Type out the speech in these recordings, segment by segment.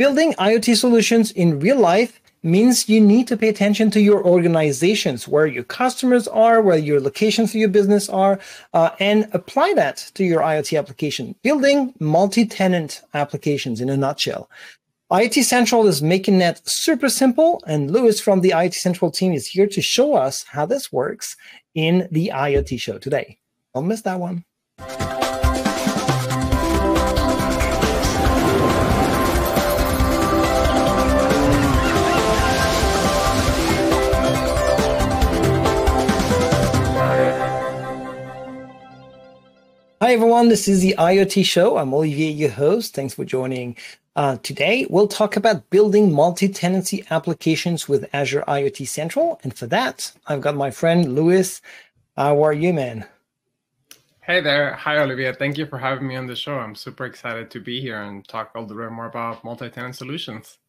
Building IoT solutions in real life means you need to pay attention to your organizations, where your customers are, where your locations for your business are, uh, and apply that to your IoT application. Building multi-tenant applications in a nutshell. IoT Central is making that super simple, and Luis from the IoT Central team is here to show us how this works in the IoT show today. Don't miss that one. Hi, everyone. This is the IoT Show. I'm Olivier, your host. Thanks for joining. Uh, today, we'll talk about building multi tenancy applications with Azure IoT Central. And for that, I've got my friend Luis. How are you, man? Hey there. Hi, Olivier. Thank you for having me on the show. I'm super excited to be here and talk a little bit more about multi tenant solutions.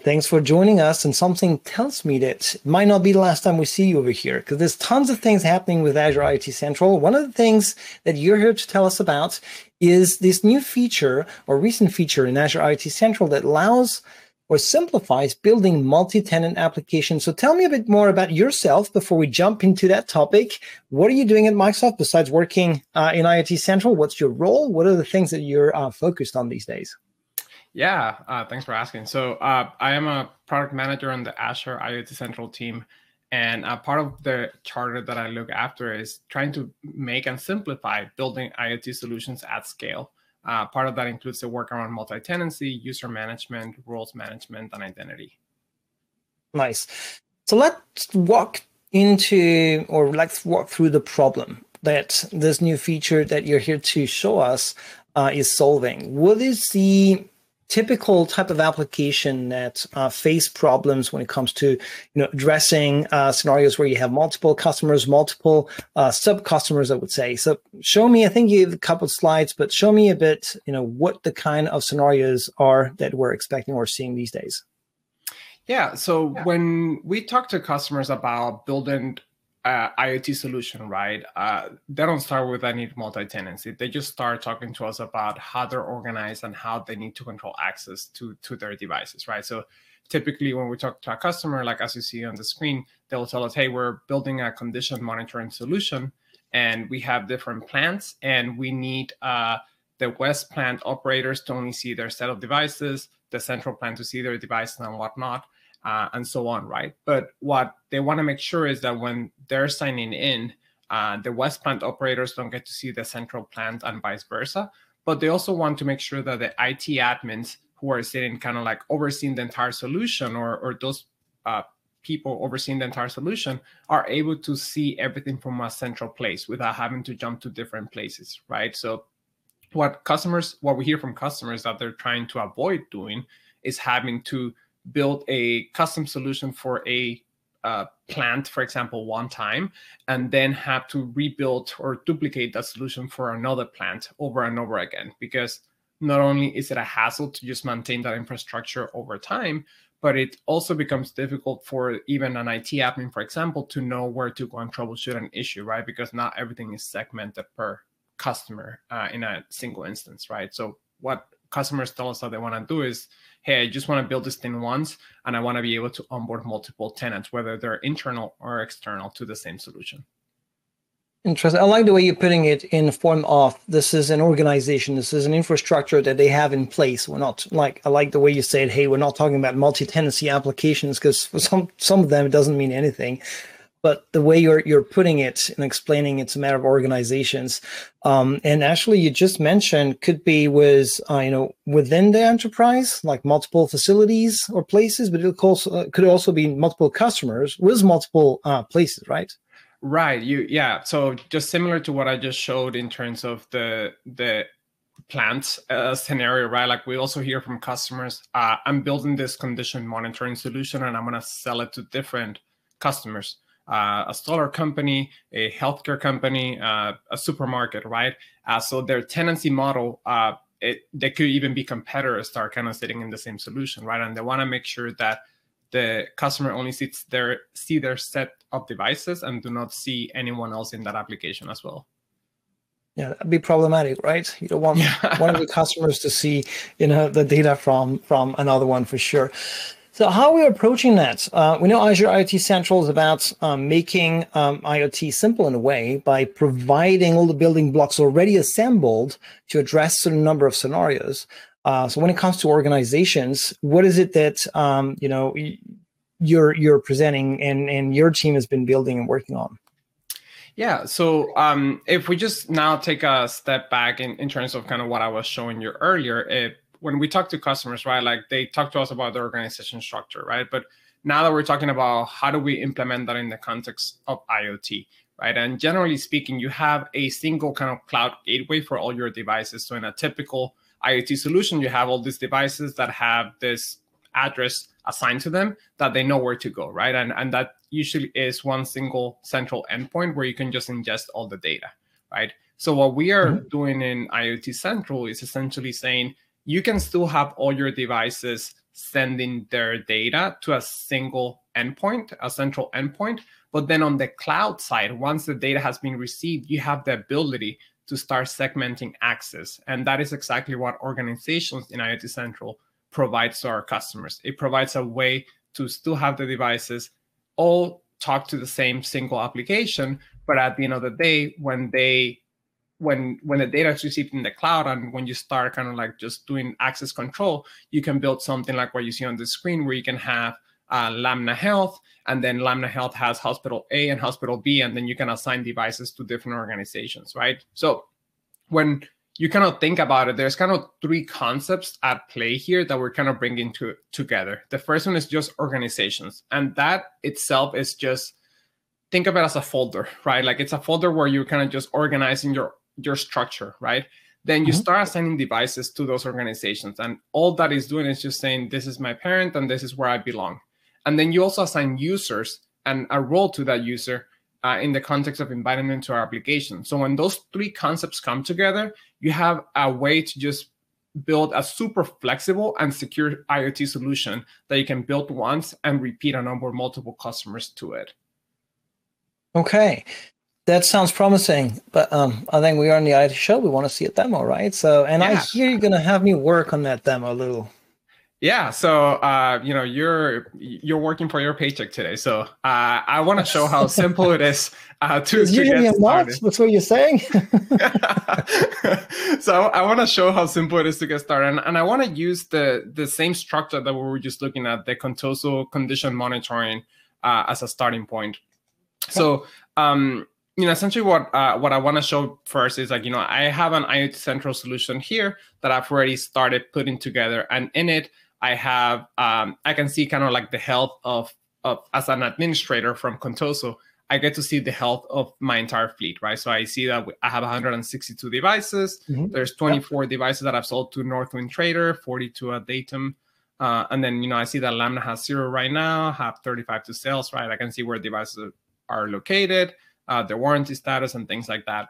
Thanks for joining us. And something tells me that it might not be the last time we see you over here because there's tons of things happening with Azure IoT Central. One of the things that you're here to tell us about is this new feature or recent feature in Azure IoT Central that allows or simplifies building multi-tenant applications. So tell me a bit more about yourself before we jump into that topic. What are you doing at Microsoft besides working uh, in IoT Central? What's your role? What are the things that you're uh, focused on these days? Yeah, uh, thanks for asking. So uh, I am a product manager on the Azure IoT Central team. And uh, part of the charter that I look after is trying to make and simplify building IoT solutions at scale. Uh, part of that includes the work around multi-tenancy, user management, roles management, and identity. Nice. So let's walk into, or let's walk through the problem that this new feature that you're here to show us uh, is solving. What is the typical type of application that uh, face problems when it comes to you know addressing uh, scenarios where you have multiple customers multiple uh, sub customers i would say so show me i think you have a couple of slides but show me a bit you know what the kind of scenarios are that we're expecting or seeing these days yeah so yeah. when we talk to customers about building uh, IoT solution, right? Uh, they don't start with need multi-tenancy. They just start talking to us about how they're organized and how they need to control access to to their devices, right? So typically when we talk to a customer, like as you see on the screen, they'll tell us, hey, we're building a condition monitoring solution and we have different plants and we need uh, the west plant operators to only see their set of devices, the central plant to see their devices and whatnot uh, and so on, right? But what they want to make sure is that when they're signing in, uh, the West plant operators don't get to see the central plant and vice versa. But they also want to make sure that the IT admins who are sitting kind of like overseeing the entire solution or, or those uh, people overseeing the entire solution are able to see everything from a central place without having to jump to different places, right? So what customers, what we hear from customers that they're trying to avoid doing is having to build a custom solution for a uh, plant, for example, one time, and then have to rebuild or duplicate that solution for another plant over and over again. Because not only is it a hassle to just maintain that infrastructure over time, but it also becomes difficult for even an IT admin, for example, to know where to go and troubleshoot an issue, right? Because not everything is segmented per customer uh, in a single instance, right? So what customers tell us that they want to do is hey, I just want to build this thing once and I want to be able to onboard multiple tenants, whether they're internal or external to the same solution. Interesting. I like the way you're putting it in form of this is an organization, this is an infrastructure that they have in place. We're not like I like the way you said, hey, we're not talking about multi-tenancy applications because for some some of them it doesn't mean anything but the way you're you're putting it and explaining it's a matter of organizations um, and actually you just mentioned could be was uh, you know within the enterprise like multiple facilities or places but it could also, uh, could also be multiple customers with multiple uh, places right? Right you yeah. So just similar to what i just showed in terms of the the plant uh, scenario, right? Like we also hear from customers, uh, I'm building this condition monitoring solution and I'm going to sell it to different customers uh, a solar company, a healthcare company, uh, a supermarket, right? Uh, so their tenancy model, uh, it, they could even be competitors that are kind of sitting in the same solution, right? And they want to make sure that the customer only sees their see their set of devices and do not see anyone else in that application as well. Yeah, that'd be problematic, right? You don't want yeah. one of the customers to see, you know, the data from from another one for sure. So how are we approaching that? Uh, we know Azure IoT Central is about um, making um, IoT simple in a way by providing all the building blocks already assembled to address a number of scenarios. Uh, so when it comes to organizations, what is it that um, you know you're you're presenting and and your team has been building and working on? Yeah. So um, if we just now take a step back in, in terms of kind of what I was showing you earlier, it, when we talk to customers, right, like they talk to us about the organization structure, right? But now that we're talking about how do we implement that in the context of IoT, right? And generally speaking, you have a single kind of cloud gateway for all your devices. So in a typical IoT solution, you have all these devices that have this address assigned to them that they know where to go, right? And, and that usually is one single central endpoint where you can just ingest all the data, right? So what we are mm-hmm. doing in IoT Central is essentially saying you can still have all your devices sending their data to a single endpoint, a central endpoint. But then on the cloud side, once the data has been received, you have the ability to start segmenting access. And that is exactly what organizations in IoT Central provides to our customers. It provides a way to still have the devices all talk to the same single application, but at the end of the day, when they when when the data is received in the cloud and when you start kind of like just doing access control, you can build something like what you see on the screen where you can have uh, Lamna Health, and then Lamna Health has Hospital A and Hospital B, and then you can assign devices to different organizations, right? So when you kind of think about it, there's kind of three concepts at play here that we're kind of bringing to, together. The first one is just organizations, and that itself is just think of it as a folder, right? Like it's a folder where you're kind of just organizing your your structure, right? Then you mm-hmm. start assigning devices to those organizations, and all that is doing is just saying this is my parent and this is where I belong. And then you also assign users and a role to that user uh, in the context of inviting them to our application. So when those three concepts come together, you have a way to just build a super flexible and secure IoT solution that you can build once and repeat number of multiple customers to it. Okay. That sounds promising, but um, I think we are on the IoT show. We want to see a demo, right? So, and yeah. I hear you're going to have me work on that demo a little. Yeah, so uh, you know you're you're working for your paycheck today, so uh, I want to show how simple it is uh, to, to get started. That's what you're saying. so I want to show how simple it is to get started, and, and I want to use the the same structure that we were just looking at, the Contoso condition monitoring, uh, as a starting point. So um, you know essentially what uh, what i want to show first is like you know i have an iot central solution here that i've already started putting together and in it I have um, I can see kind of like the health of of as an administrator from Contoso. I get to see the health of my entire fleet, right? So I see that I have 162 devices. Mm-hmm. There's 24 yep. devices that I've sold to Northwind Trader, 42 at Datum. Uh, and then, you know, I see that Lamna has zero right now, have 35 to sales, right? I can see where devices are located, uh, their warranty status, and things like that.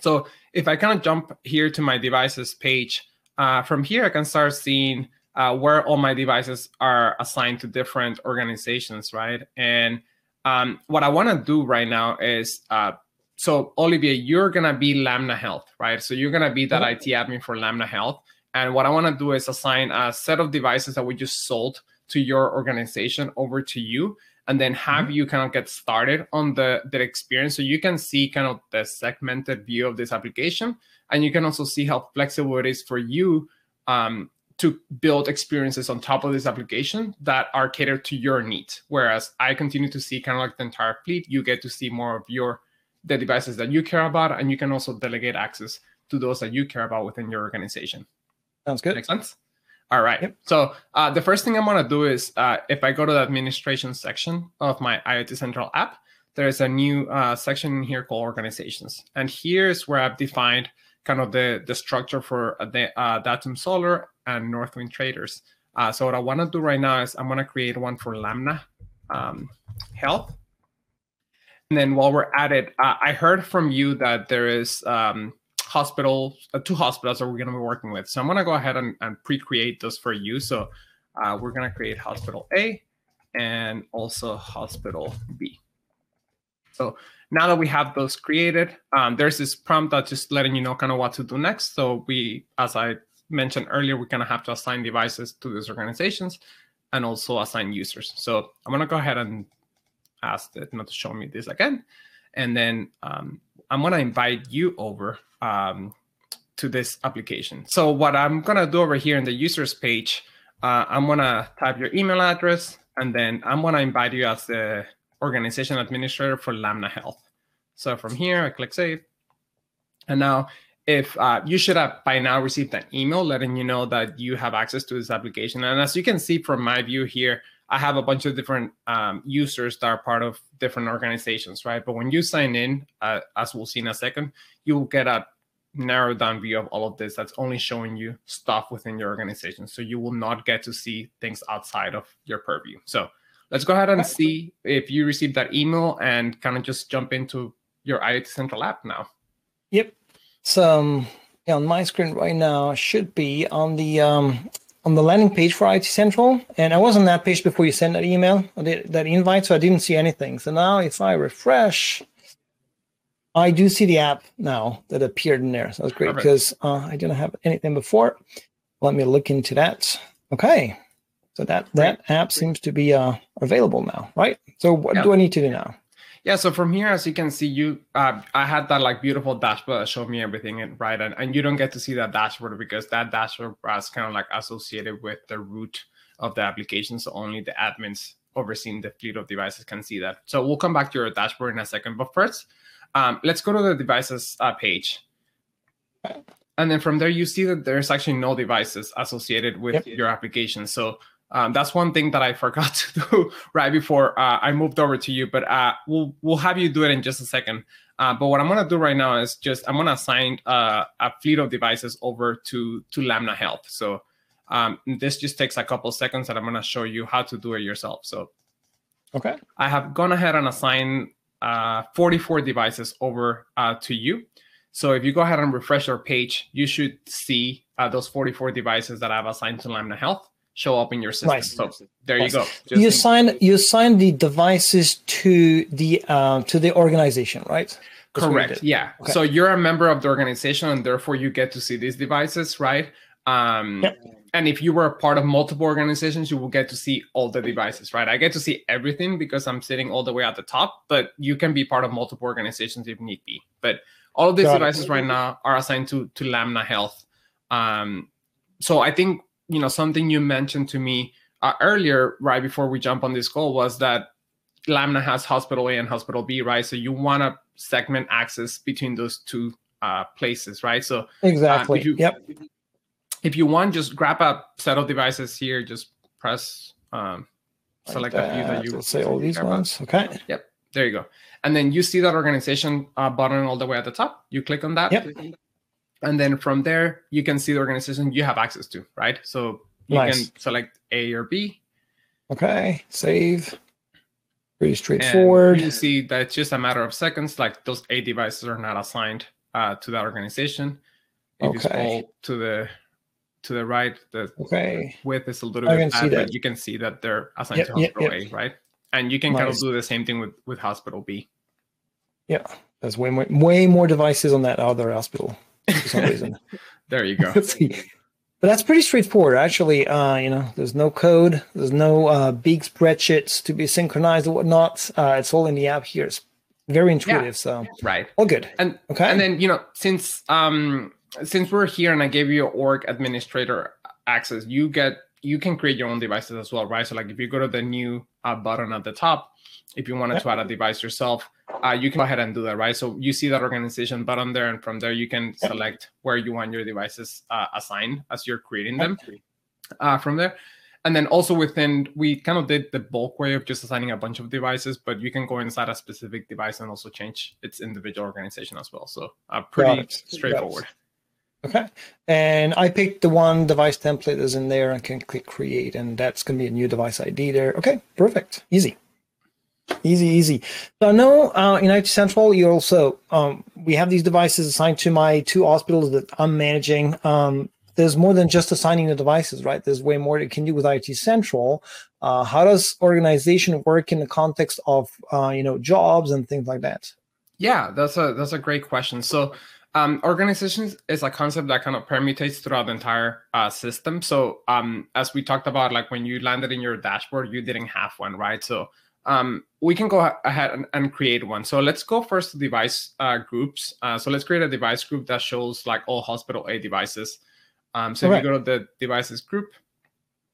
So if I kind of jump here to my devices page, uh, from here I can start seeing uh, where all my devices are assigned to different organizations, right? And um, what I want to do right now is uh, so Olivier, you're gonna be Lamna Health, right? So you're gonna be that IT admin for Lamna Health. And what I want to do is assign a set of devices that we just sold to your organization over to you, and then have mm-hmm. you kind of get started on the the experience, so you can see kind of the segmented view of this application, and you can also see how flexible it is for you um, to build experiences on top of this application that are catered to your needs. Whereas I continue to see kind of like the entire fleet, you get to see more of your the devices that you care about, and you can also delegate access to those that you care about within your organization. Sounds good. Makes sense. All right. Yep. So uh, the first thing I'm gonna do is uh, if I go to the administration section of my IoT Central app, there's a new uh, section here called organizations, and here's where I've defined kind of the the structure for the uh, Datum Solar and Northwind traders. Uh, so what I want to do right now is I'm going to create one for Lamna um, Health. And then while we're at it, uh, I heard from you that there is um, hospital, uh, two hospitals that we're going to be working with. So I'm going to go ahead and, and pre-create those for you. So uh, we're going to create Hospital A and also Hospital B. So now that we have those created, um, there's this prompt that's just letting you know kind of what to do next. So we, as I mentioned earlier, we're going to have to assign devices to these organizations and also assign users. So I'm going to go ahead and ask it not to show me this again. And then um, I'm going to invite you over um, to this application. So what I'm going to do over here in the users page, uh, I'm going to type your email address, and then I'm going to invite you as the organization administrator for Lamna Health. So from here, I click save. And now if uh, you should have by now received an email letting you know that you have access to this application. And as you can see from my view here, I have a bunch of different um, users that are part of different organizations, right? But when you sign in, uh, as we'll see in a second, you will get a narrowed down view of all of this that's only showing you stuff within your organization. So you will not get to see things outside of your purview. So let's go ahead and see if you received that email and kind of just jump into your IoT Central app now. Yep. So um, on my screen right now should be on the um, on the landing page for IoT Central, and I was on that page before you sent that email, that invite, so I didn't see anything. So now, if I refresh, I do see the app now that appeared in there. So that's great because uh, I didn't have anything before. Let me look into that. Okay, so that that app seems to be uh, available now, right? So what do I need to do now? Yeah, so from here, as you can see, you uh, I had that like beautiful dashboard that showed me everything, and right, and, and you don't get to see that dashboard because that dashboard was kind of like associated with the root of the application, so only the admins overseeing the fleet of devices can see that. So we'll come back to your dashboard in a second, but first, um, let's go to the devices uh, page. And then from there, you see that there's actually no devices associated with yep. your application. So um, that's one thing that I forgot to do right before uh, I moved over to you, but uh, we'll we'll have you do it in just a second. Uh, but what I'm gonna do right now is just I'm gonna assign uh, a fleet of devices over to to Lamna Health. So um, this just takes a couple seconds, and I'm gonna show you how to do it yourself. So okay, I have gone ahead and assigned uh, 44 devices over uh, to you. So if you go ahead and refresh your page, you should see those 44 devices that I've assigned to Lamna Health show up in your system. Right. So there you go. Just you sign you sign the devices to the um, to the organization, right? That's Correct. Yeah. Okay. So you're a member of the organization, and therefore you get to see these devices, right? Um, yep. And if you were a part of multiple organizations, you will get to see all the devices, right? I get to see everything because I'm sitting all the way at the top, but you can be part of multiple organizations if need be. But all of these Got devices it. right now are assigned to to Lamna Health. Um, so I think you know something you mentioned to me uh, earlier right before we jump on this call was that lamna has hospital a and hospital b right? So you want to segment access between those two uh, places right? So exactly. uh, if you, yep. if you want just grab a set of devices here just press um, select a few that you Let's say all these ones. Okay. Yep. There you go. And then you see that organization uh, button all the way at the top. You click on that. Yep and then from there you can see the organization you have access to right? So you nice. can select a or b. Okay save. Pretty straightforward. you see that it's just a matter of seconds like those a devices are not assigned uh, to that organization. If okay. you scroll to the to the right the okay. width is a little I bit bad, but you can see that they're assigned yep, to hospital yep, yep. a right? And you can nice. kind of do the same thing with with hospital b. Yeah there's way more way more devices on that other hospital for some reason. there you go. but that's pretty straightforward, actually. Uh, you know, there's no code, there's no uh, big spreadsheets to be synchronized or whatnot. Uh, it's all in the app here. It's very intuitive. Yeah. So right, all good. And okay, and then you know, since um, since we're here and I gave you org administrator access, you get you can create your own devices as well, right? So like if you go to the new uh, button at the top, if you wanted yep. to add a device yourself, uh, you can go ahead and do that, right? So you see that organization button there, and from there you can select where you want your devices uh, assigned as you're creating them uh, from there. And then also within, we kind of did the bulk way of just assigning a bunch of devices, but you can go inside a specific device and also change its individual organization as well. So uh, pretty straightforward. Okay. And I picked the one device template that's in there and can click create, and that's going to be a new device ID there. Okay, perfect. Easy. Easy, easy. So I know uh, in IoT Central, you also um, we have these devices assigned to my two hospitals that I'm managing. Um, there's more than just assigning the devices, right? There's way more you can do with IoT Central. Uh, how does organization work in the context of uh, you know jobs and things like that? Yeah, that's a that's a great question. So um, organizations is a concept that kind of permutates throughout the entire uh, system. So um, as we talked about, like when you landed in your dashboard, you didn't have one, right? So um, we can go ahead and, and, create one. So let's go first to device uh, groups. Uh, so let's create a device group that shows like all hospital A devices. Um, so if you go to the devices group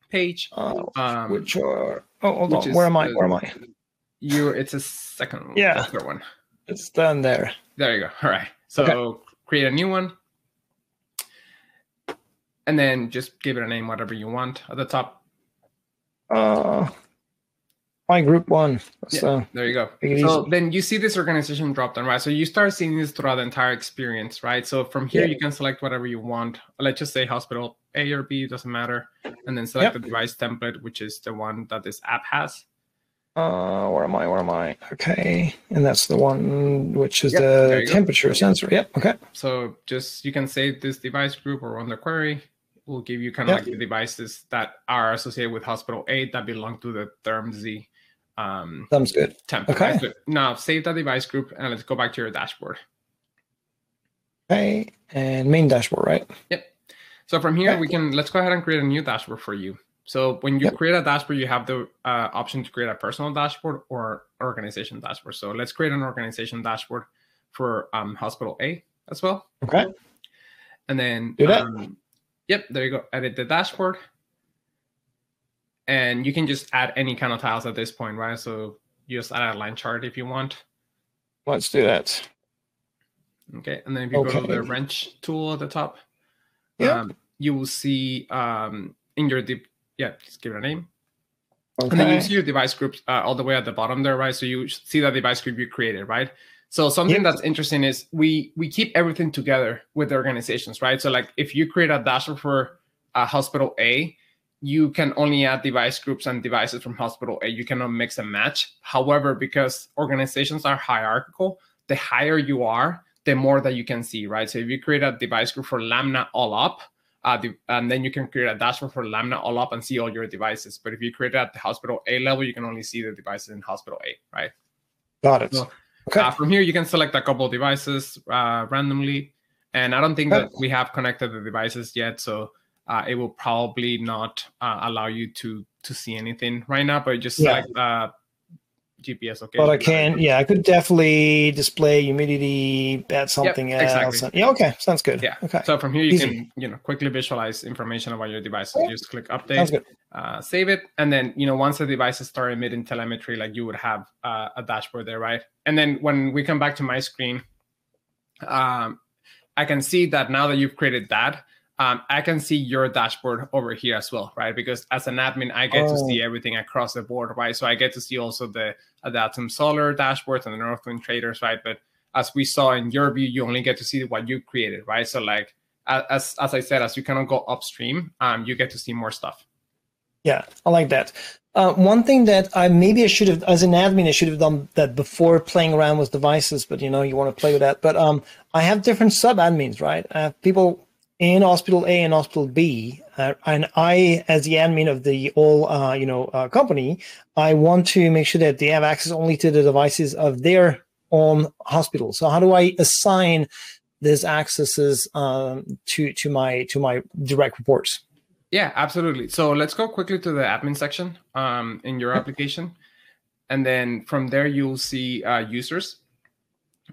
page, uh, um, which are oh hold on, where am I? Where am I? You, it's a second, yeah, third one. It's down there. There you go. All right. So okay. create a new one, and then just give it a name, whatever you want at the top. Uh, my group one. So yeah, there you go. So then you see this organization drop down, right? So you start seeing this throughout the entire experience, right? So from here, yeah. you can select whatever you want. Let's just say hospital A or B, doesn't matter. And then select yep. the device template, which is the one that this app has. Uh, where am I? Where am I? Okay. And that's the one which is yep, the temperature go. sensor. Yep. Okay. So just you can save this device group or run the query. We'll give you kind of yep. like the devices that are associated with hospital A that belong to the term Z um, Sounds good. Template. Okay. Now save that device group and let's go back to your dashboard. Okay. And main dashboard, right? Yep. So from here, okay. we can, let's go ahead and create a new dashboard for you. So when you yep. create a dashboard, you have the uh, option to create a personal dashboard or organization dashboard. So let's create an organization dashboard for um, hospital A as well. Okay. And then, Do that. Um, yep, there you go. Edit the dashboard and you can just add any kind of tiles at this point, right? So you just add a line chart if you want. Let's do that. Okay, and then if you okay. go to the wrench tool at the top, yeah, um, you will see um, in your deep, yeah, just give it a name. Okay. And then you see your device groups uh, all the way at the bottom there, right? So you see that device group you created, right? So something yep. that's interesting is we we keep everything together with the organizations, right? So like if you create a dashboard for a hospital A, you can only add device groups and devices from hospital A. You cannot mix and match. However, because organizations are hierarchical, the higher you are, the more that you can see, right? So if you create a device group for Lamna all up, uh, the, and then you can create a dashboard for Lamna all up and see all your devices. But if you create it at the hospital A level, you can only see the devices in hospital A, right? Got it. So, okay. Uh, from here, you can select a couple of devices uh, randomly. And I don't think that we have connected the devices yet. So uh, it will probably not uh, allow you to to see anything right now, but just yeah. like uh, GPS okay. But I can, yeah, I could definitely display humidity, add something yep, else. Exactly. Yeah, okay, sounds good. Yeah. Okay. So from here you Easy. can, you know, quickly visualize information about your device. So just click update, uh, save it, and then you know once the devices start emitting telemetry, like you would have uh, a dashboard there, right? And then when we come back to my screen, um, I can see that now that you've created that, um, I can see your dashboard over here as well, right? Because as an admin, I get oh. to see oh. everything across the board, right? So I get to see also the Adatum Solar dashboards and the Northwind traders, right? But as we saw in your view, you only get to see what you created, right? So like as as I said, as you cannot go upstream, um, you get to see more stuff. Yeah, I like that. Uh, one thing that I maybe I should have, as an admin, I should have done that before playing around with devices. But you know, you want to play with that. But um, I have different sub admins, right? I have people in hospital A and hospital B, uh, and I, as the admin of the all, uh, you know, uh, company, I want to make sure that they have access only to the devices of their own hospital. So how do I assign these accesses um, to to my to my direct reports? Yeah, absolutely. So let's go quickly to the admin section um, in your application, and then from there you'll see uh, users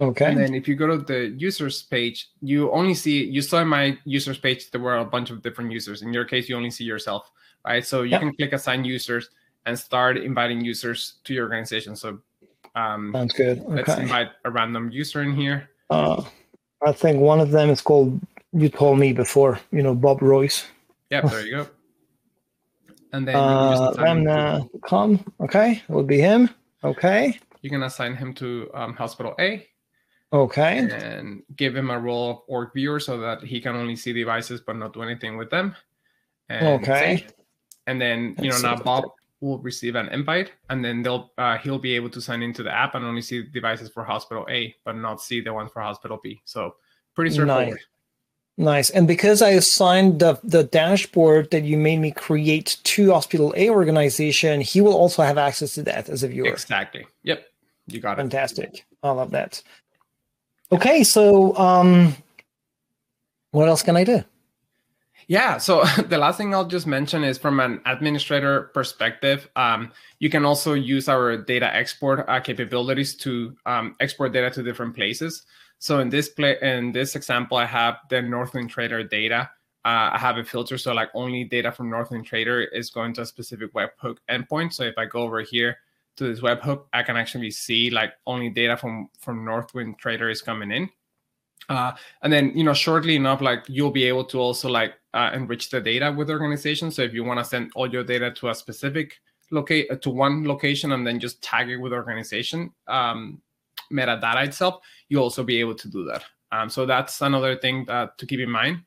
Okay. And then if you go to the users page, you only see you saw in my users page there were a bunch of different users. In your case, you only see yourself, right? So you yep. can click assign users and start inviting users to your organization. So um, sounds good. Okay. Let's invite a random user in here. Uh, I think one of them is called. You told me before, you know, Bob Royce. Yep, there you go. And then uh, Ramna Khan. Okay, it would be him. Okay. You can assign him to um, Hospital A. Okay. And give him a role of org viewer so that he can only see devices but not do anything with them. And okay. And then you That's know now Bob will receive an invite, and then they'll uh, he'll be able to sign into the app and only see devices for Hospital A, but not see the ones for Hospital B. So pretty straightforward. Nice. Nice. And because I assigned the, the dashboard that you made me create to Hospital A organization, he will also have access to that as a viewer. Exactly. Yep. You got it. Fantastic. I love that. Okay. So, um, what else can I do? Yeah. So the last thing I'll just mention is from an administrator perspective, um, you can also use our data export uh, capabilities to um, export data to different places. So in this play, in this example, I have the Northwind Trader data. Uh, I have a filter, so like only data from Northwind Trader is going to a specific webhook endpoint. So if I go over here to this webhook, I can actually see like only data from from Northwind Trader is coming in. Uh, and then you know shortly enough, like you'll be able to also like uh, enrich the data with organizations. So if you want to send all your data to a specific locate uh, to one location and then just tag it with organization, um, metadata itself, you'll also be able to do that. Um, so that's another thing that, to keep in mind.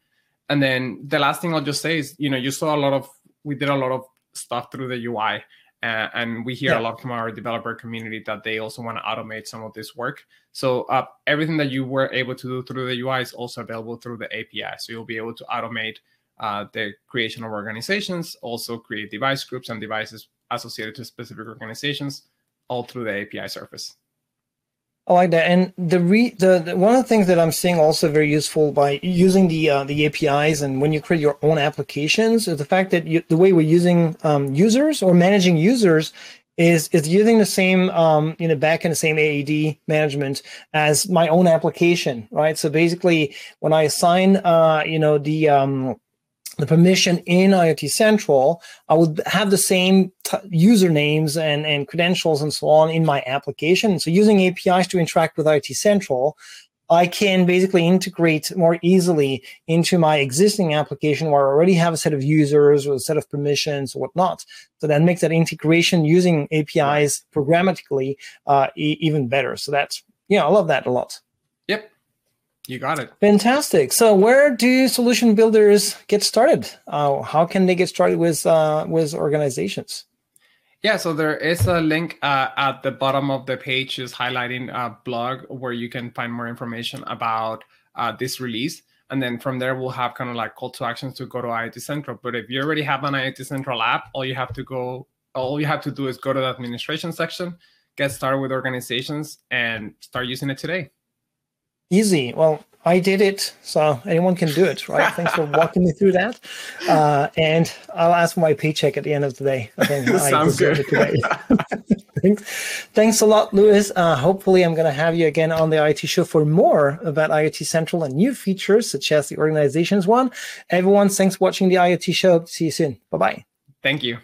And then the last thing I'll just say is, you know, you saw a lot of, we did a lot of stuff through the UI. Uh, and we hear yeah. a lot from our developer community that they also want to automate some of this work. So uh, everything that you were able to do through the UI is also available through the API. So you'll be able to automate uh, the creation of organizations, also create device groups and devices associated to specific organizations, all through the API surface. I like that. And the, re, the, the one of the things that I'm seeing also very useful by using the uh, the APIs and when you create your own applications is the fact that you, the way we're using um, users or managing users is is using the same um, you know back in the same AAD management as my own application, right? So basically, when I assign uh, you know the um, the permission in IoT Central, I would have the same t- usernames and, and credentials and so on in my application. So using APIs to interact with IoT Central, I can basically integrate more easily into my existing application where I already have a set of users or a set of permissions or whatnot. So that makes that integration using APIs programmatically uh, e- even better. So that's, yeah, I love that a lot. You got it. Fantastic. So, where do solution builders get started? Uh, how can they get started with uh, with organizations? Yeah, so there is a link uh, at the bottom of the page is highlighting a blog where you can find more information about uh, this release. And then from there, we'll have kind of like call to actions to go to IoT Central. But if you already have an IoT Central app, all you have to go, all you have to do is go to the administration section, get started with organizations, and start using it today. Easy. Well, I did it, so anyone can do it, right? Thanks for walking me through that. Uh, and I'll ask for my paycheck at the end of the day. I think Sounds good. It today. thanks. thanks a lot, Luis. Uh, hopefully, I'm going to have you again on the IoT show for more about IoT Central and new features, such as the organizations one. Everyone, thanks for watching the IoT show. See you soon. Bye bye. Thank you.